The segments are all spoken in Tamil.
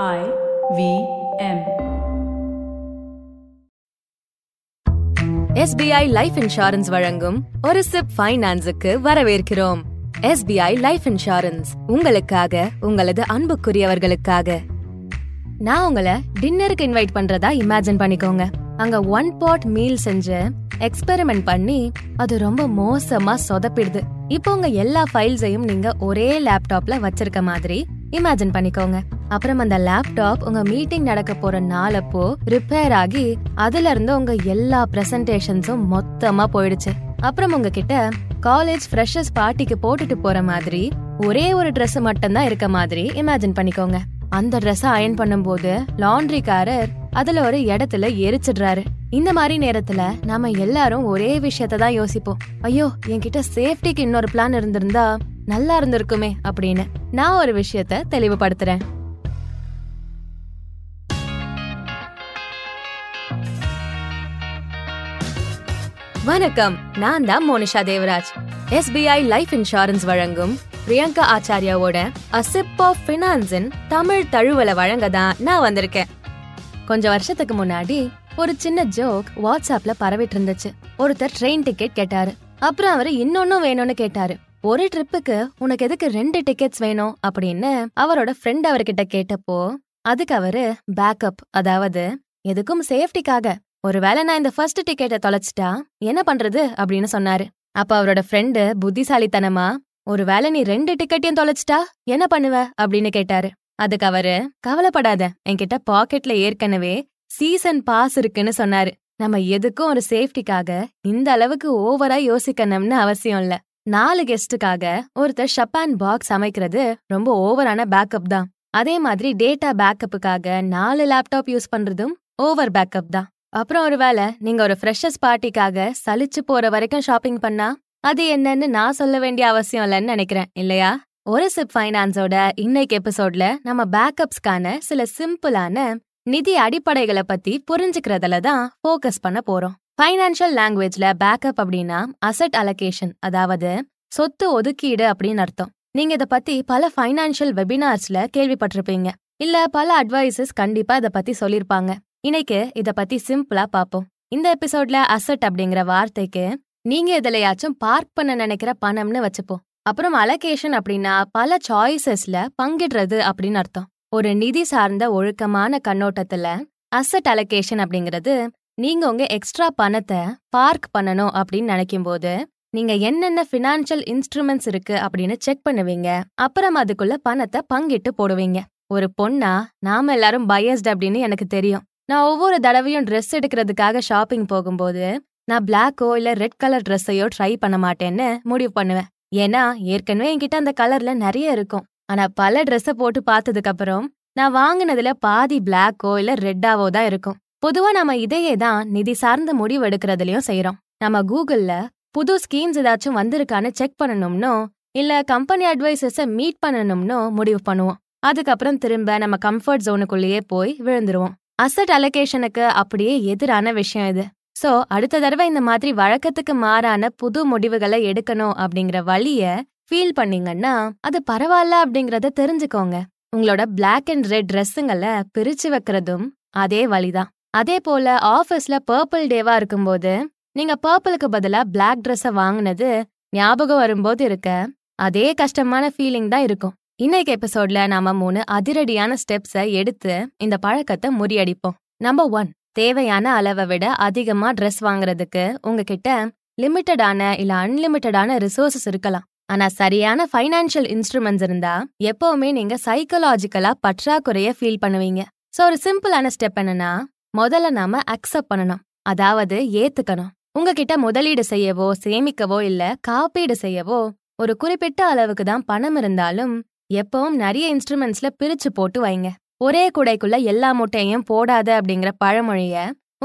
I V M. SBI life insurance வழங்கும் ஒரு சிப் ஃபைனான்ஸுக்கு வரவேற்கிறோம். எஸ்பிஐ லைஃப் இன்சூரன்ஸ் உங்களுக்காக உங்களது அன்புக்குரியவர்களுக்காக. நான் உங்களை டின்னருக்கு இன்வைட் பண்றதா இமேஜின் பண்ணிக்கோங்க. அங்க ஒன் பாட் மீல் செஞ்சு எக்ஸ்பெரிமெண்ட் பண்ணி அது ரொம்ப மோசமா சொதப்பிடுது. இப்போ உங்க எல்லா ஃபைல்ஸையும் நீங்க ஒரே லேப்டாப்ல வச்சிருக்க மாதிரி இமேஜின் பண்ணிக்கோங்க. அப்புறம் அந்த லேப்டாப் உங்க மீட்டிங் நடக்க போற நாளப்போ ரிப்பேர் ஆகி அதுல இருந்து உங்க எல்லா பிரசன்டேஷன்ஸும் மொத்தமா போயிடுச்சு. அப்புறம் உங்ககிட்ட காலேஜ் ஃப்ரெஷர்ஸ் பார்ட்டிக்கு போட்டுட்டு போற மாதிரி ஒரே ஒரு ட்ரெஸ் மட்டும்தான் இருக்க மாதிரி இமேஜின் பண்ணிக்கோங்க. அந்த ட்ரெஸ் அயன் பண்ணும்போது லாண்ட்ரிக்காரர் அதுல ஒரு இடத்துல எரிச்சிடுறாரு. இந்த மாதிரி நேரத்துல நாம எல்லாரும் ஒரே விஷயத்த தான் யோசிப்போம். ஐயோ என்கிட்ட சேஃப்டிக்கு இன்னொரு பிளான் இருந்திருந்தா நல்லா இருந்திருக்குமே அப்படின்னு நான் ஒரு விஷயத்த தெளிவுபடுத்துறேன். வணக்கம் நான் தான் Monisha Devaraj. SBI life insurance வழங்கும் பிரியங்கா ஆச்சாரியாவோட அசிப் ஆஃப் ஃபினான்ஸின் தமிழ் தழுவலை வழங்க தான் நான் வந்திருக்கேன். கொஞ்ச வருஷத்துக்கு முன்னாடி ஒரு சின்ன ஜோக் வாட்ஸ்அப்ல பரவிட்டு இருந்துச்சு. ஒருத்தர் ட்ரெயின் டிக்கெட் கேட்டாரு. அப்புறம் அவரு இன்னொன்னும் வேணும்னு கேட்டாரு. ஒரு ட்ரிப்புக்கு உனக்கு எதுக்கு ரெண்டு டிக்கெட்ஸ் வேணும் அப்படின்னு அவரோட ஃப்ரெண்ட் அவர்கிட்ட கேட்டப்போ அதுக்கு அவரு பேக்கப் அதாவது எதுக்கும் சேஃப்டிக்காக ஒருவேளை நான் இந்த ஃபர்ஸ்ட் டிக்கெட்டை தொலைச்சிட்டா என்ன பண்றது அப்படின்னு சொன்னாரு. அப்ப அவரோட ஃப்ரெண்டு புத்திசாலித்தனமா ஒருவேளை நீ ரெண்டு டிக்கெட்டையும் தொலைச்சிட்டா என்ன பண்ணுவ அப்படின்னு கேட்டாரு. அதுக்கு அவரு கவலைப்படாத என்கிட்ட பாக்கெட்ல ஏற்கனவே சீசன் பாஸ் இருக்குன்னு சொன்னாரு. நம்ம எதுக்கும் ஒரு சேஃப்டிக்காக இந்த அளவுக்கு ஓவரா யோசிக்கணும்னு அவசியம் இல்ல. நாலு கெஸ்டுக்காக ஒருத்தர் ஷப்பான் பாக்ஸ் அமைக்கிறது ரொம்ப ஓவரான பேக்கப் தான். அதே மாதிரி டேட்டா பேக்கப்புக்காக நாலு லேப்டாப் யூஸ் பண்றதும் ஓவர் பேக்கப் தான். அப்புறம் ஒருவேளை நீங்க ஒரு ஃப்ரெஷர்ஸ் பார்ட்டிக்காக சலிச்சு போற வரைக்கும் ஷாப்பிங் பண்ணா அது என்னன்னு நான் சொல்ல வேண்டிய அவசியம் இல்லைன்னு நினைக்கிறேன் இல்லையா? ஒரு சிப் ஃபைனான்ஸோட இன்னைக்கு எபிசோட்ல நம்ம பேக்கப்ஸ்க்கான சில சிம்பிளான நிதி அடிப்படைகளை பத்தி புரிஞ்சுக்கிறதுல தான் ஃபோக்கஸ் பண்ண போறோம். ஃபைனான்ஷியல் லாங்குவேஜ்ல பேக்கப் அப்படின்னா அசட் அலகேஷன் அதாவது சொத்து ஒதுக்கீடு அப்படின்னு அர்த்தம். நீங்க இத பத்தி பல ஃபைனான்ஷியல் வெபினார்ஸ்ல கேள்விப்பட்டிருப்பீங்க. இல்ல பல அட்வைசஸ் கண்டிப்பா இத பத்தி சொல்லிருப்பாங்க இன்னைக்கு இத பத்தி சிம்பிளா பாப்போம் இந்த எபிசோட்ல அசட் அப்படிங்கிற வார்த்தைக்கு நீங்க எதுலயாச்சும் பார்க் பண்ண நினைக்கிற பணம்னு வச்சுப்போம். அப்புறம் அலகேஷன் அப்படின்னா பல சாய்ஸஸ்ல பங்கிடுறது அப்படின்னு அர்த்தம். ஒரு நிதி சார்ந்த ஒழுக்கமான கண்ணோட்டத்துல அசட் அலகேஷன் அப்படிங்கிறது நீங்க உங்க எக்ஸ்ட்ரா பணத்தை பார்க் பண்ணணும் அப்படின்னு நினைக்கும் போது நீங்க என்னென்ன ஃபினான்ஷியல் இன்ஸ்ட்ருமெண்ட்ஸ் இருக்கு அப்படின்னு செக் பண்ணுவீங்க. அப்புறம் அதுக்குள்ள பணத்தை பங்கிட்டு போடுவீங்க. ஒரு பொண்ணா நாம எல்லாரும் பயஸ்ட் அப்படின்னு எனக்கு தெரியும். நான் ஒவ்வொரு தடவையும் ட்ரெஸ் எடுக்கிறதுக்காக ஷாப்பிங் போகும்போது நான் பிளாக்கோ இல்ல ரெட் கலர் ட்ரெஸ்ஸையோ ட்ரை பண்ண மாட்டேன்னு முடிவு பண்ணுவேன். ஏன்னா ஏற்கனவே என்கிட்ட அந்த கலர்ல நிறைய இருக்கும். ஆனா பல ட்ரெஸ்ஸை போட்டு பார்த்ததுக்கு அப்புறம் நான் வாங்கினதுல பாதி பிளாக்கோ இல்ல ரெட்டாவோ தான் இருக்கும். பொதுவா நம்ம இதையே தான் நிதி சார்ந்த முடிவு எடுக்கிறதுலயும் செய்யறோம் நம்ம கூகுள்ல புது ஸ்கீம்ஸ் ஏதாச்சும் வந்திருக்கான்னு செக் பண்ணணும்னோ இல்ல கம்பெனி அட்வைசர்ஸ மீட் பண்ணணும்னோ முடிவு பண்ணுவோம். அதுக்கப்புறம் திரும்ப நம்ம கம்ஃபர்ட் ஜோனுக்குள்ளேயே போய் விழுந்துருவோம். அசட் அலோகேஷனுக்கு அப்படியே எதிரான விஷயம் இது. சோ அடுத்த தடவை இந்த மாதிரி வழக்கத்துக்கு மாறான புது முடிவுகளை எடுக்கணும் அப்படிங்கிற வழிய ஃபீல் பண்ணீங்கன்னா அது பரவாயில்ல அப்படிங்கறத தெரிஞ்சுக்கோங்க. உங்களோட பிளாக் அண்ட் ரெட் ட்ரெஸ்ஸுங்களை பிரிச்சு வைக்கிறதும் அதே வழிதான். அதே போல ஆஃபீஸ்ல பர்பிள் டேவா இருக்கும்போது நீங்க பர்பிளுக்கு பதிலா பிளாக் ட்ரெஸ்ஸை வாங்குனது ஞாபகம் வரும்போது இருக்க அதே கஷ்டமான ஃபீலிங் தான் இருக்கும். இன்னைக்கு எபிசோட்ல நாம மூணு அதிரடியான ஸ்டெப்ஸை எடுத்து இந்த பழக்கத்தை முறியடிப்போம். நம்பர் ஒன் தேவையான அளவை விட அதிகமா ட்ரெஸ் வாங்குறதுக்கு உங்ககிட்ட லிமிட்டடான இல்ல அன்லிமிட்டடான ரிசோர்சஸ் இருக்கலாம். ஆனா சரியான ஃபைனான்ஷியல் இன்ஸ்ட்ருமெண்ட்ஸ் இருந்தா எப்பவுமே நீங்க சைக்கலாஜிக்கலா பற்றாக்குறைய ஃபீல் பண்ணுவீங்க. சோ ஒரு சிம்பிளான ஸ்டெப் என்னன்னா முதல்ல நாம அக்செப்ட் பண்ணணும். அதாவது ஏத்துக்கணும். உங்ககிட்ட முதலீடு செய்யவோ சேமிக்கவோ இல்ல காப்பீடு செய்யவோ ஒரு குறிப்பிட்ட அளவுக்கு தான் பணம் இருந்தாலும் எப்பவும் நிறைய இன்ஸ்ட்ருமெண்ட்ஸ்ல பிரிச்சு போட்டு வைங்க. ஒரே குடைக்குள்ள எல்லா முட்டையும் போடாத அப்படிங்கிற பழமொழிய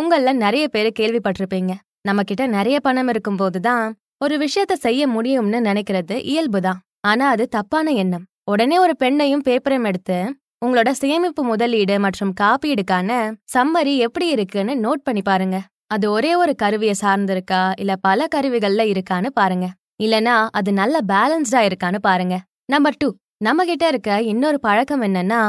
உங்கள நிறைய பேர் கேள்விப்பட்டிருப்பீங்க. நம்ம கிட்ட நிறைய பணம் இருக்கும்போது தான் ஒரு விஷயத்த செய்ய முடியும்னு நினைக்கிறது இயல்புதான் ஆனா அது தப்பான எண்ணம். உடனே ஒரு பெண்ணையும் பேப்பரையும் எடுத்து உங்களோட சேமிப்பு முதலீடு மற்றும் காப்பீடுக்கான சம்மரி எப்படி இருக்குன்னு நோட் பண்ணி பாருங்க. அது ஒரே ஒரு கருவியை சார்ந்திருக்கா? இல்ல பல கருவிகள்ல இருக்கான்னு பாருங்க. இல்லனா அது நல்ல பேலன்ஸ்டா இருக்கான்னு பாருங்க. நம்பர் டூ நம்ம கிட்ட இருக்க இன்னொரு பழக்கம் என்னன்னா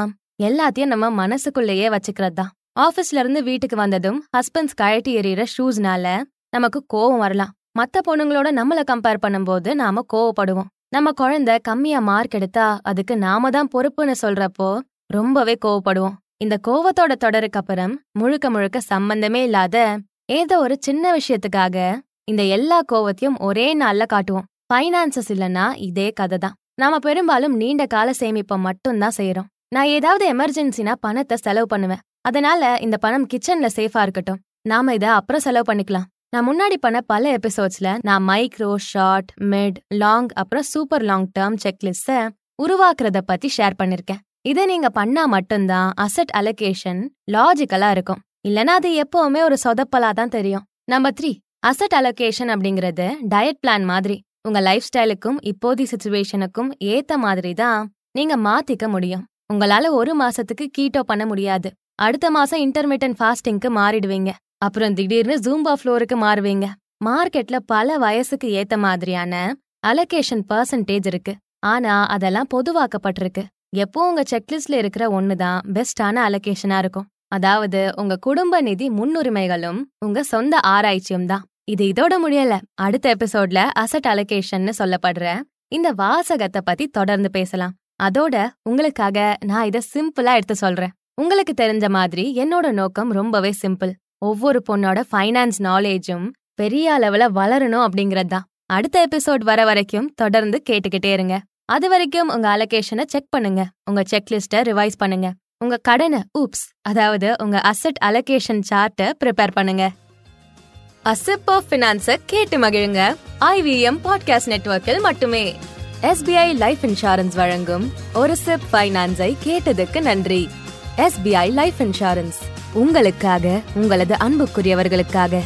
எல்லாத்தையும் நம்ம மனசுக்குள்ளேயே வச்சுக்கிறது தான். ஆபீஸ்ல இருந்து வீட்டுக்கு வந்ததும் ஹஸ்பண்ட்ஸ் கழட்டி எறிகிற ஷூஸ்னால நமக்கு கோவம் வரலாம். மத்த பொண்ணுங்களோட நம்மள கம்பேர் பண்ணும்போது நாம கோவப்படுவோம். நம்ம குழந்தை கம்மியா மார்க் எடுத்தா அதுக்கு நாம தான் பொறுப்புன்னு சொல்றப்போ ரொம்பவே கோவப்படுவோம். இந்த கோவத்தோட தொடருக்கு அப்புறம் முழுக்க முழுக்க சம்பந்தமே இல்லாத ஏதோ ஒரு சின்ன விஷயத்துக்காக இந்த எல்லா கோவத்தையும் ஒரே நாள்ல காட்டுவோம். ஃபைனான்சஸ் இல்லனா இதே கதை தான். நாம பெரும்பாலும் நீண்ட கால சேமிப்பை மட்டும்தான் செய்யறோம் நான் ஏதாவது எமர்ஜென்சினா பணத்தை செலவு பண்ணுவேன். அதனால இந்த பணம் கிச்சன்ல சேஃபா இருக்கட்டும். நாம இத அப்புறம் செலவு பண்ணிக்கலாம். நான் முன்னாடி பண்ண பல எபிசோட்ஸ்ல நான் மைக்ரோ ஷார்ட் மிட் லாங் அப்புறம் சூப்பர் லாங் டேர்ம் செக்லிஸ்ட உருவாக்குறத பத்தி ஷேர் பண்ணிருக்கேன். இதை நீங்க பண்ணா மட்டும்தான் அசட் அலோகேஷன் லாஜிக்கலா இருக்கும். இல்லனா அது எப்பவுமே ஒரு சொதப்பலா தான் தெரியும். நம்பர் த்ரீ அசட் அலோகேஷன் அப்படிங்கறது டயட் பிளான் மாதிரி. உங்க லைஃப் ஸ்டைலுக்கும் இப்போதைய சுச்சுவேஷனுக்கும் ஏத்த மாதிரி தான் நீங்க மாத்திக்க முடியும். உங்களால ஒரு மாசத்துக்கு கீட்டோ பண்ண முடியாது. அடுத்த மாசம் இன்டர்மீடியன் ஃபாஸ்டிங்க்கு மாறிடுவீங்க. அப்புறம் திடீர்னு ஜூம்பா ஃப்ளோருக்கு மாறுவீங்க. மார்க்கெட்ல பல வயசுக்கு ஏத்த மாதிரியான அலோகேஷன் பர்சன்டேஜ் இருக்கு. ஆனா அதெல்லாம் பொதுவாக்கப்பட்டிருக்கு. எப்போ உங்க செக்லிஸ்ட்ல இருக்கிற ஒண்ணுதான் பெஸ்டான அலோகேஷனா இருக்கும். அதாவது உங்க குடும்ப நிதி முன்னுரிமைகளும் உங்க சொந்த ஆராய்ச்சியும் தான். இது இதோட முடியல. அடுத்த எபிசோட்ல அசட் அலோகேஷன்னு சொல்லப்படுற இந்த வாசகத்தை பத்தி தொடர்ந்து பேசலாம். அதோட உங்களுக்காக நான் இத சிம்பிளா எடுத்து சொல்றேன். உங்களுக்கு தெரிஞ்ச மாதிரி என்னோட நோக்கம் ரொம்பவே சிம்பிள் ஒவ்வொரு பொண்ணோட ஃபைனான்ஸ் நாலேஜும் பெரிய அளவுல வளரணும் அப்படிங்கறது தான் அடுத்த எபிசோட் வர வரைக்கும் தொடர்ந்து கேட்டுக்கிட்டே இருங்க. அது வரைக்கும் உங்க அலோகேஷனை செக் பண்ணுங்க. உங்க செக்லிஸ்ட ரிவைஸ் பண்ணுங்க. உங்க கடனை ஊப்ஸ் அதாவது உங்க அசெட் அலோகேஷன் சார்ட்டை ப்ரிப்பேர் பண்ணுங்க. அசிப் ஆஃப் ஃபினான்ஸை கேட்டு மகிழுங்க. ஐவிஎம் பாட்காஸ்ட் நெட்வொர்க்கில் மட்டுமே. எஸ்பிஐ லைஃப் இன்சூரன்ஸ் வழங்கும் ஒரு சிப் ஃபைனான்ஸை கேட்டதுக்கு நன்றி. எஸ்பிஐ லைஃப் இன்சூரன்ஸ் உங்களுக்காக உங்களது அன்புக்குரியவர்களுக்காக.